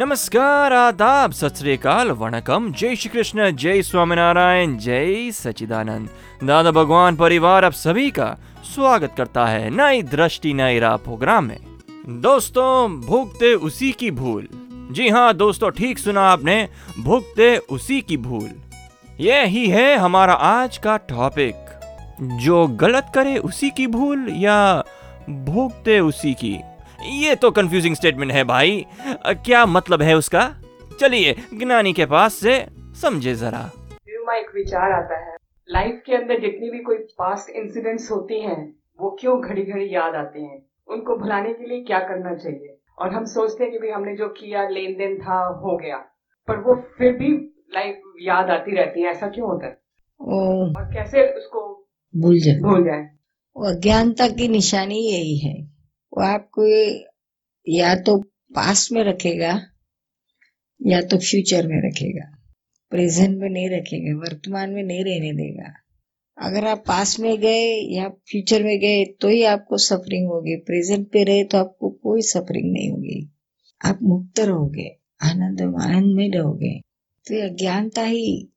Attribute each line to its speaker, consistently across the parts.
Speaker 1: नमस्कार, आदाब, सत वणकम। जय श्री कृष्ण, जय स्वामीनारायण, जय सचिदानंद दादा भगवान परिवार आप सभी का स्वागत करता है नई दृष्टि, नई राह प्रोग्राम में। दोस्तों, भुगते उसी की भूल। जी हाँ दोस्तों, ठीक सुना आपने, भुगते उसी की भूल। ये ही है हमारा आज का टॉपिक जो गलत करे उसी की भूल या भोगते उसी की? ये तो कंफ्यूजिंग स्टेटमेंट है भाई। क्या मतलब है उसका? चलिए ज्ञानी के पास से समझे जरा।
Speaker 2: एक विचार आता है। लाइफ के अंदर जितनी भी कोई पास्ट इंसिडेंट्स होती हैं वो क्यों घड़ी घड़ी याद आते हैं? उनको भुलाने के लिए क्या करना चाहिए? और हम सोचते हैं कि भाई हमने जो किया लेन देन था हो गया। पर वो फिर भी लाइफ याद आती रहती है ऐसा क्यों होता है? और कैसे उसको
Speaker 3: भूल जाए।
Speaker 2: भूल जाए?
Speaker 3: वो अज्ञानता की निशानी यही है। वो आपको या तो पास में रखेगा या तो फ्यूचर में रखेगा। प्रेजेंट में नहीं रखेगा, वर्तमान में नहीं रहने देगा। अगर आप पास में गए या फ्यूचर में गए तो ही आपको सफरिंग होगी। प्रेजेंट पे रहे तो आपको कोई सफरिंग नहीं होगी। आप मुक्त रहोगे, आनंद आनंद में रहोगे। तो ये अज्ञानता ही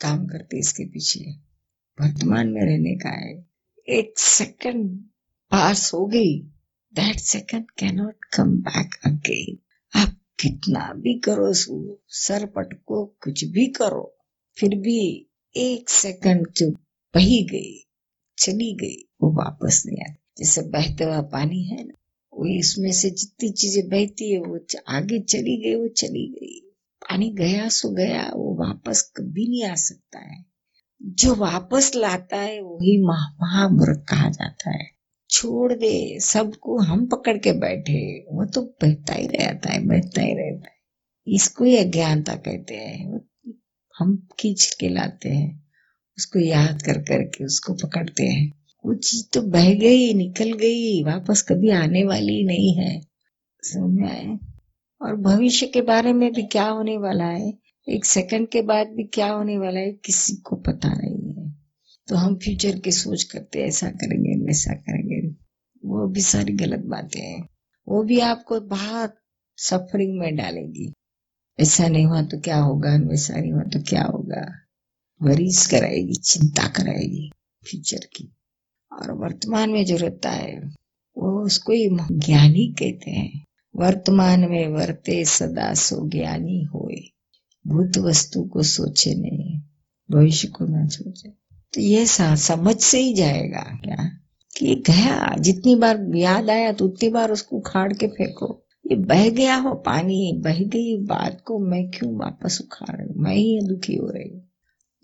Speaker 3: काम करती इसके पीछे। वर्तमान में रहने का है। एक सेकंड पास हो गई that second cannot come back again आप कितना भी करो सर पटको कुछ भी करो, फिर भी एक सेकंड जो बही गई, चली गई, वो वापस नहीं आती। जैसे बहते हुआ पानी है ना, वो इसमें से जितनी चीज़ें बहती है, वो आगे चली गई, वो चली गई। पानी गया सो गया, वो वापस कभी नहीं आ सकता है। जो वापस लाता है, वही महा महामूर्ख कहा जाता है। छोड़ दे, सबको हम पकड़ के बैठे। वो तो बहता ही रहता है बहता ही रहता है। इसको ही अज्ञानता कहते हैं। हम खींच के लाते हैं। उसको याद कर करके उसको पकड़ते हैं। वो चीज़ तो बह गई, निकल गई, वापस कभी आने वाली नहीं है। समझ में आए और भविष्य के बारे में भी क्या होने वाला है? एक सेकंड के बाद भी क्या होने वाला है? किसी को पता नहीं। तो हम फ्यूचर की सोच करते ऐसा करेंगे, वैसा करेंगे। वो भी सारी गलत बातें हैं। वो भी आपको बहुत सफरिंग में डालेगी। ऐसा नहीं हुआ तो क्या होगा? वैसा नहीं हुआ तो क्या होगा? वरीज कराएगी, चिंता कराएगी फ्यूचर की। और वर्तमान में जो रहता है, वो उसको ही ज्ञानी कहते हैं। वर्तमान में वर्ते सदा सो ज्ञानी होए। भूत वस्तु को सोचे नहीं, भविष्य को ना सोचे। तो ये समझ से ही जाएगा क्या? कि ये गया, जितनी बार याद आया तो उतनी बार उसको उखाड़ के फेंको। ये बह गया हो पानी, बह गई बात को मैं क्यों वापस उखाड़? मैं ही दुखी हो रही हूँ।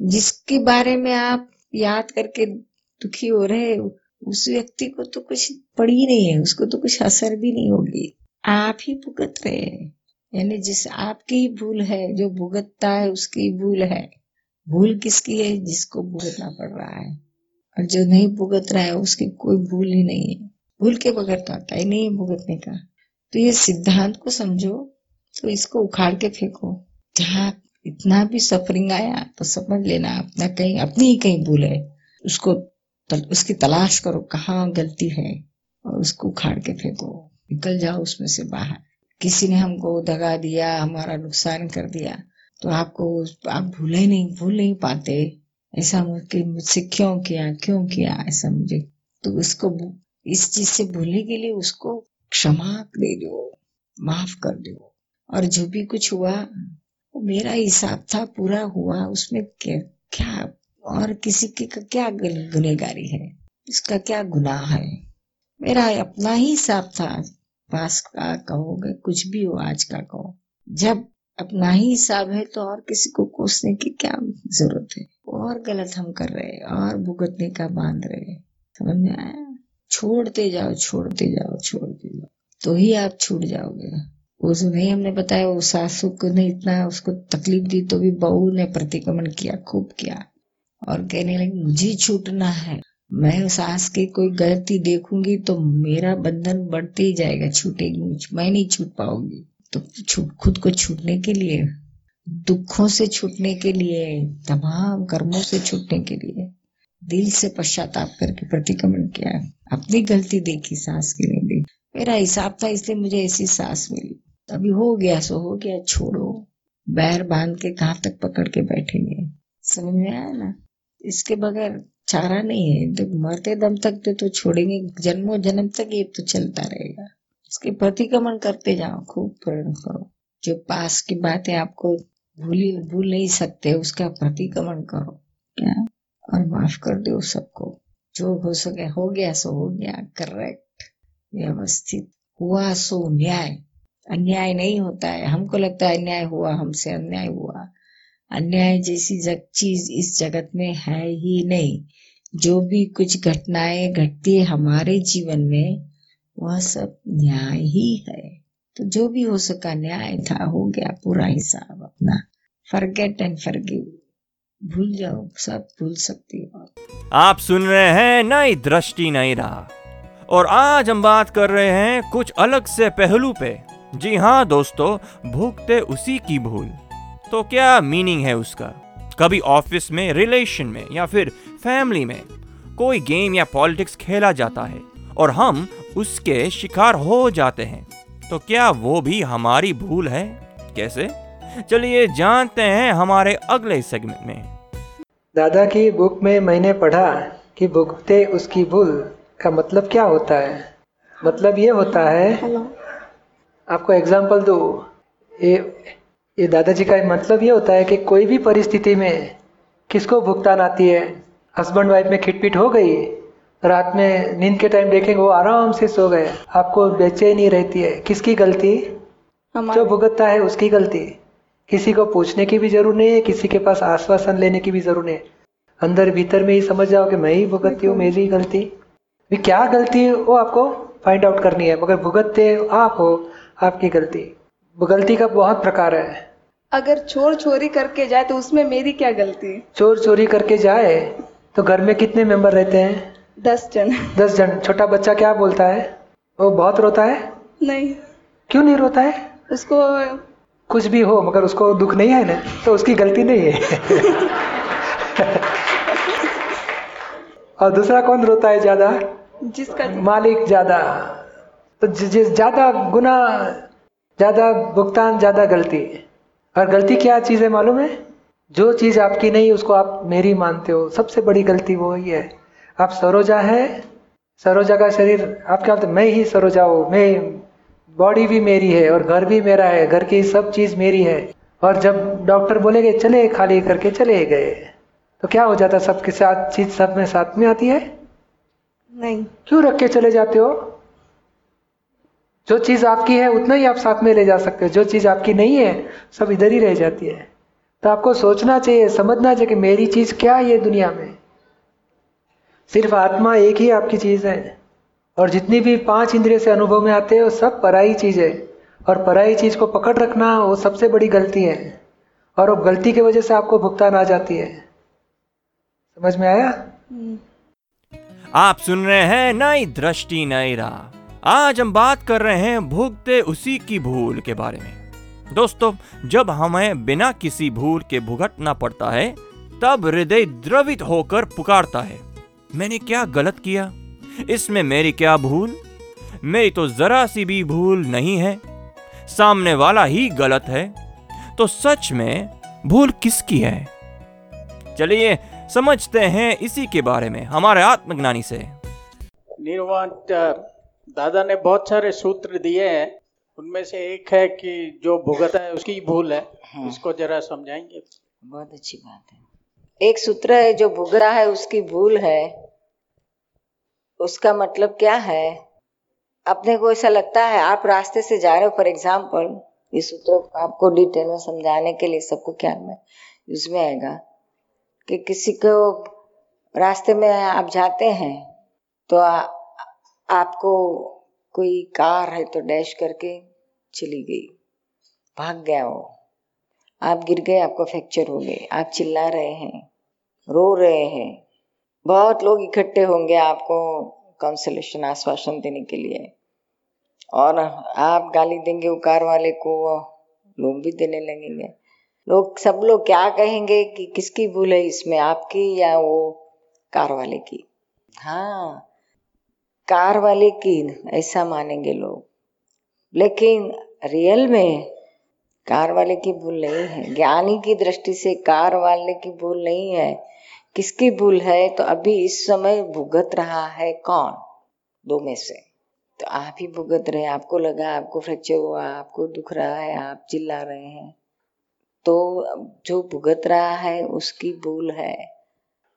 Speaker 3: जिसके बारे में आप याद करके दुखी हो रहे उस व्यक्ति को तो कुछ पड़ी नहीं है, उसको तो कुछ असर भी नहीं होगी। आप ही भुगत रहे यानी जिस आपकी ही भूल है, जो भुगतता है, उसकी भूल है। भूल किसकी है जिसको भुगतना पड़ रहा है? और जो नहीं भुगत रहा है उसकी कोई भूल ही नहीं है। भूल के बगैर तो आता ही नहीं है भुगतने का। तो ये सिद्धांत को समझो तो इसको उखाड़ के फेंको। जहाँ इतना भी सफरिंग आया तो समझ लेना अपना कहीं अपनी ही कहीं भूल है। उसको तल, उसकी तलाश करो कहाँ गलती है और उसको उखाड़ के फेंको। निकल जाओ उसमें से बाहर। किसी ने हमको दगा दिया हमारा नुकसान कर दिया। तो आपको आप भूले नहीं, भूल नहीं पाते। ऐसा मुझे मुझसे क्यों किया क्यों किया ऐसा मुझे? तो उसको इस चीज़ से भूलने के लिए उसको क्षमा दे दो, माफ़ कर दो। और जो भी कुछ हुआ, वो मेरा हिसाब था, पूरा हुआ, उसमें क्या क्या और किसी की क्या गुन- गुनहगारी है? इसका क्या गुनाह है? मेरा अपना ही हिसाब था। पास का कहोगे कुछ भी हो, आज का कहो। जब अपना ही हिसाब है तो और किसी को कोसने की क्या ज़रूरत है? और गलत हम कर रहे हैं, और भुगतने का बाँध रहे हैं। समझ में आया? छोड़ते जाओ छोड़ते जाओ छोड़ते जाओ। तो ही आप छूट जाओगे। उस नहीं हमने बताया, वो सासू को ने इतना उसको तकलीफ़ दी तो भी बहू ने प्रतिक्रमण किया, खूब किया। और कहने लगी, मुझे छूटना है। मैं सास की कोई गलती देखूँगी तो मेरा बंधन बढ़ते ही जाएगा, छूटेगी मैं नहीं छूट पाऊँगी। तो खुद को छूटने के लिए दुखों से छूटने के लिए तमाम कर्मों से छूटने के लिए दिल से पश्चाताप करके प्रतिक्रमण किया अपनी गलती देखी सास की देखी मेरा हिसाब था इसलिए मुझे ऐसी सास मिली। अभी हो गया सो हो गया छोड़ो। बैर बाँध के कहाँ तक पकड़ के बैठेंगे? समझ में आया ना? इसके बगैर चारा नहीं है। तो मरते दम तक तो, तो छोड़ेंगे जन्मों जन्म तक ये तो चलता रहेगा। इसके प्रतिक्रमण करते जाओ खूब प्रण करो। जो पास की बातें आपको भूल भूल नहीं सकते उसका प्रतिक्रमण करो। क्या? और माफ़ कर दो सबको। जो हो सके हो गया सो हो गया करेक्ट व्यवस्थित। हुआ सो न्याय। अन्याय नहीं होता है। हमको लगता है अन्याय हुआ हमसे अन्याय हुआ। अन्याय जैसी जग, चीज़ इस जगत में है ही नहीं। जो भी कुछ घटनाएँ घटती है हमारे जीवन में वह सब न्याय ही है। तो जो भी हो सका न्याय था, हो गया पूरा हिसाब अपना। फॉरगेट एंड फॉरगिव भूल जाओ, सब भूल सकती हो
Speaker 1: आप। सुन रहे हैं नई दृष्टि, नई राह। और आज हम बात कर रहे हैं कुछ अलग से पहलू पे। जी हाँ दोस्तों, भुगते उसी की भूल। तो क्या मीनिंग है उसका? कभी ऑफ़िस में रिलेशन में, या फिर फैमिली में? कोई गेम या पॉलिटिक्स खेला जाता है। और हम उसके शिकार हो जाते हैं। तो क्या वो भी हमारी भूल है? कैसे? चलिए जानते हैं हमारे अगले सेगमेंट में।
Speaker 4: दादा की बुक में मैंने पढ़ा कि भुगते उसकी भूल का मतलब क्या होता है? मतलब ये होता है आपको एग्ज़ाम्पल दो। ये ये दादाजी का मतलब ये होता है कि कोई भी परिस्थिति में किसको भुगतान आती है? हस्बैंड वाइफ में खिटपिट हो गई रात में नींद के टाइम देखेंगे वो आराम से सो गए। आपको बेचैनी रहती है। किसकी गलती? जो भुगतता है उसकी गलती। किसी को पूछने की भी ज़रूरत नहीं है किसी के पास आश्वासन लेने की भी ज़रूरत नहीं है। अंदर भीतर में ही समझ जाओ कि मैं ही भुगतती हूँ मेरी गलती। भी क्या गलती है वो आपको फाइंड आउट करनी है। मगर भुगतते आप हो आपकी गलती। गलती का बहुत प्रकार है।
Speaker 5: अगर चोर चोरी करके जाए तो उसमें मेरी क्या गलती?
Speaker 4: चोर चोरी करके जाए तो घर में कितने मेंबर रहते हैं?
Speaker 5: दस जन
Speaker 4: दस जन छोटा बच्चा क्या बोलता है? वो बहुत रोता है?
Speaker 5: नहीं।
Speaker 4: क्यों नहीं रोता है?
Speaker 5: उसको
Speaker 4: कुछ भी हो मगर उसको दुख नहीं है ना? तो उसकी गलती नहीं है। और दूसरा कौन रोता है ज़्यादा?
Speaker 5: जिसका
Speaker 4: मालिक ज़्यादा। तो जिस ज़्यादा गुना ज़्यादा भुगतान ज़्यादा गलती। और गलती क्या चीज़ है मालूम है? जो चीज़ आपकी नहीं उसको आप मेरी मानते हो। सबसे बड़ी गलती वो ही है। आप सरोजा है सरोजा का शरीर आप क्या बोलते मैं ही सरोजा हूँ मैं बॉडी भी मेरी है और घर भी मेरा है घर की सब चीज़ मेरी है। और जब डॉक्टर बोलेगे चले खाली करके चले गए तो क्या हो जाता सबके साथ चीज़ सब में साथ में आती है?
Speaker 5: नहीं।
Speaker 4: क्यों रख के चले जाते हो? जो चीज़ आपकी है उतना ही आप साथ में ले जा सकते हो। जो चीज़ आपकी नहीं है सब इधर ही रह जाती है। तो आपको सोचना चाहिए समझना चाहिए कि मेरी चीज़ क्या है ये दुनिया में? सिर्फ़ आत्मा एक ही आपकी चीज़ है। और जितनी भी पाँच इंद्रिय से अनुभव में आते हैं वो सब पराई चीज़ है। और पराई चीज़ को पकड़ रखना वो सबसे बड़ी गलती है। और वो गलती की वजह से आपको भुगतान आ जाती है। समझ में आया?
Speaker 1: आप सुन रहे हैं नई दृष्टि नई राह। आज हम बात कर रहे हैं भुगते उसी की भूल के बारे में। दोस्तों जब हमें बिना किसी भूल के भुगतना पड़ता है तब हृदय द्रवित होकर पुकारता है। मैंने क्या गलत किया? इसमें मेरी क्या भूल? मेरी तो जरा सी भी भूल नहीं है। सामने वाला ही गलत है। तो सच में भूल किसकी है? चलिए समझते हैं इसी के बारे में हमारे आत्मज्ञानी से।
Speaker 6: निर्वाण दादा ने बहुत सारे सूत्र दिए हैं। उनमें से एक है कि जो भुगता है उसकी भूल है।
Speaker 3: हाँ।
Speaker 6: इसको जरा समझाएँगे।
Speaker 3: बहुत अच्छी बात है। एक सूत्र है जो भुगरा है उसकी भूल है। उसका मतलब क्या है? अपने को ऐसा लगता है आप रास्ते से जा रहे हो फॉर एग्ज़ाम्पल ये सूत्र आपको डिटेल में समझाने के लिए सबको क्या में उसमें आएगा कि किसी को रास्ते में आप जाते हैं तो आ, आपको कोई कार है तो डैश करके चली गई भाग गया वो। आप गिर गए आपको फ्रैक्चर हो गए आप चिल्ला रहे हैं। रो रहे हैं। बहुत लोग इकट्ठे होंगे आपको काउंसलेशन आश्वासन देने के लिए। और आप गाली देंगे, उकार वाले को लोग भी देने लगेंगे। लोग, सब लोग क्या कहेंगे कि किसकी भूल है इसमें, आपकी या वो कार वाले की? हाँ कार वाले की, ऐसा मानेंगे लोग। लेकिन रियल में कार वाले की भूल नहीं है। ज्ञानी की दृष्टि से कार वाले की भूल नहीं है। किसकी भूल है? तो अभी इस समय भुगत रहा है कौन? दो में से। तो आप ही भुगत रहे। आपको लगा, आपको फ्रैक्चर हुआ, आपको दुख रहा है, आप चिल्ला रहे हैं। तो जो भुगत रहा है, उसकी भूल है।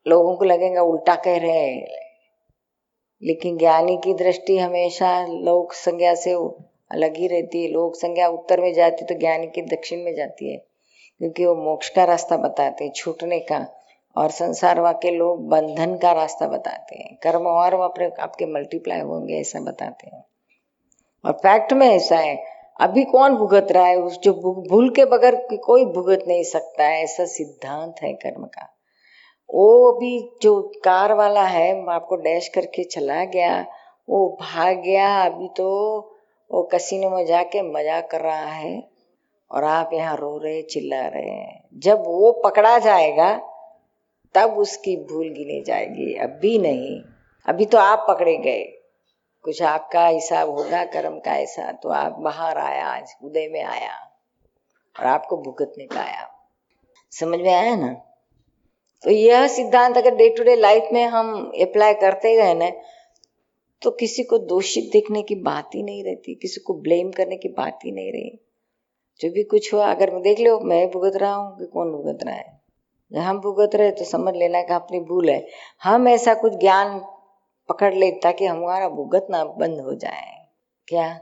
Speaker 3: लोगों को लगेगा, उल्टा कह रहे हैं। लेकिन ज्ञानी की दृष्टि हमेशा लोक संज्ञा से अलग ही रहती है। लोक संज्ञा उत्तर में जाती है तो ज्ञानी की दक्षिण में जाती है। क्योंकि वो मोक्ष का रास्ता बताते हैं, छूटने का। और संसार के लोग बंधन का रास्ता बताते हैं। कर्म और अपने आपके मल्टीप्लाई होंगे, ऐसा बताते हैं। और फैक्ट में ऐसा है, अभी कौन भुगत रहा है? उस जो भूल के बगैर कोई भुगत नहीं सकता है, ऐसा सिद्धांत है कर्म का। वो अभी जो कार वाला है, आपको डैश करके चला गया, वो भाग गया, अभी तो वो कसीनो में जाके मज़ा कर रहा है। और आप यहाँ रो रहे चिल्ला रहे हैं। जब वो पकड़ा जाएगा तब उसकी भूल गिनी जाएगी। अभी नहीं। अभी तो आप पकड़े गए। कुछ आपका हिसाब होगा, कर्म का ऐसा। तो आप बाहर आया, आज उदय में आया और आपको भुगतने का आया समझ में आया ना? तो यह सिद्धांत अगर डे टू डे लाइफ में हम अप्लाई करते गए ना तो किसी को दोषित देखने की बात ही नहीं रहती। किसी को ब्लेम करने की बात ही नहीं रही। जो भी कुछ हुआ, अगर देख लो, मैं भुगत रहा हूँ कि कौन भुगत रहा है? हम भुगत रहे तो समझ लेना कि अपनी भूल है। हम ऐसा कुछ ज्ञान पकड़ ले ताकि हमारा भुगतना बंद हो जाए। क्या?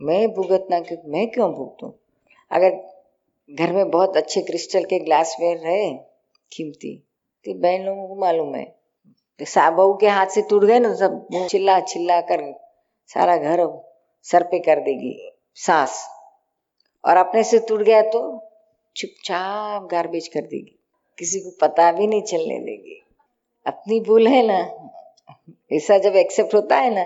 Speaker 3: मैं भुगतना क्यों मैं क्यों भुगतू? अगर घर में बहुत अच्छे क्रिस्टल के ग्लास में रहे, कीमती तो बहन लोगों को मालूम है। तो बहू के हाथ से टूट गए ना, सब चिल्ला चिल्ला कर सारा घर सर पे कर देगी, सास। और अपने से टूट गया तो चुपचाप गार्बेज कर देगी। किसी को पता भी नहीं चलने देगी। अपनी भूल है ना? ऐसा जब एक्सेप्ट होता है ना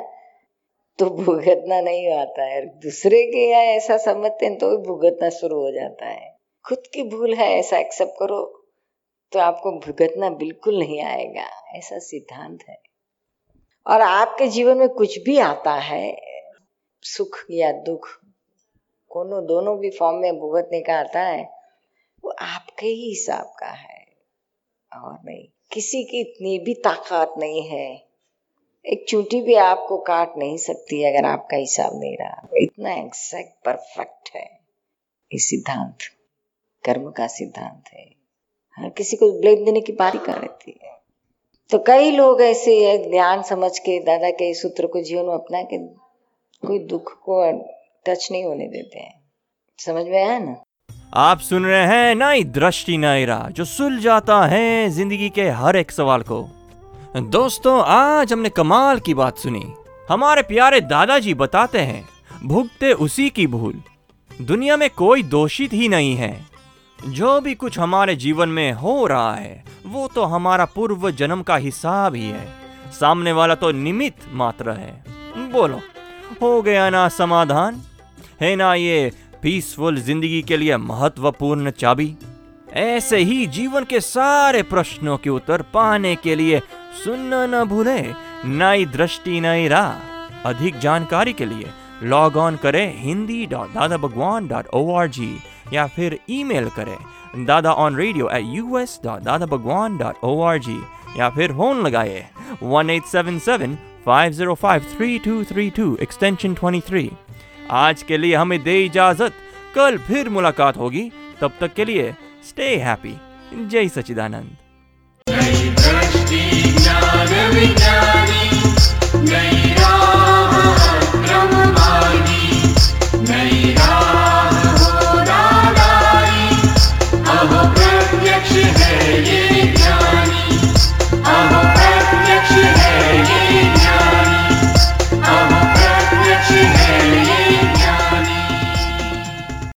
Speaker 3: तो भुगतना नहीं आता है। दूसरे के या ऐसा समझते हैं तो भी भुगतना शुरू हो जाता है। खुद की भूल है, ऐसा एक्सेप्ट करो तो आपको भुगतना बिल्कुल नहीं आएगा। ऐसा सिद्धांत है। और आपके जीवन में कुछ भी आता है, सुख या दुख, कोनो दोनों भी फॉर्म में भुगतने का आता है, वो आपके ही हिसाब का है। और नहीं। किसी की इतनी भी ताकत नहीं है। एक चूंटी भी आपको काट नहीं सकती अगर आपका हिसाब नहीं रहा। इतना एग्जैक्ट परफेक्ट है। ये सिद्धांत। कर्म का सिद्धांत है। हर किसी को ब्लेम देने की ही कर रहती है। तो कई लोग ऐसे ज्ञान समझ के, दादा के सूत्र को जीवन में अपना के कोई दुख को टच नहीं होने देते हैं। समझ में आया ना?
Speaker 1: आप सुन रहे हैं नई दृष्टि, नई राह, जो सुल जाता है ज़िंदगी के हर एक सवाल को। दोस्तों, आज हमने कमाल की बात सुनी। हमारे प्यारे दादाजी बताते हैं, भुगते उसी की भूल। दुनिया में कोई दोषित ही नहीं है। जो भी कुछ हमारे जीवन में हो रहा है, वो तो हमारा पूर्व जन्म का हिसाब ही है। सामने वाला तो निमित्त मात्र है। बोलो, हो गया ना समाधान? है ना ये पीसफुल ज़िंदगी के लिए महत्वपूर्ण चाबी? ऐसे ही जीवन के सारे प्रश्नों के उत्तर पाने के लिए सुनना न भूले, नई दृष्टि, नई राह। अधिक जानकारी के लिए लॉग ऑन करें Hindi dot Dada Bhagwan dot O R G या फिर ईमेल करें Dada on radio at U S dot Dada Bhagwan dot O R G या फिर फ़ोन लगाए one eight seven seven five zero five three two three two extension twenty three आज के लिए हमें दे इजाज़त। कल फिर मुलाकात होगी। तब तक के लिए स्टे हैप्पी जय सचिदानंद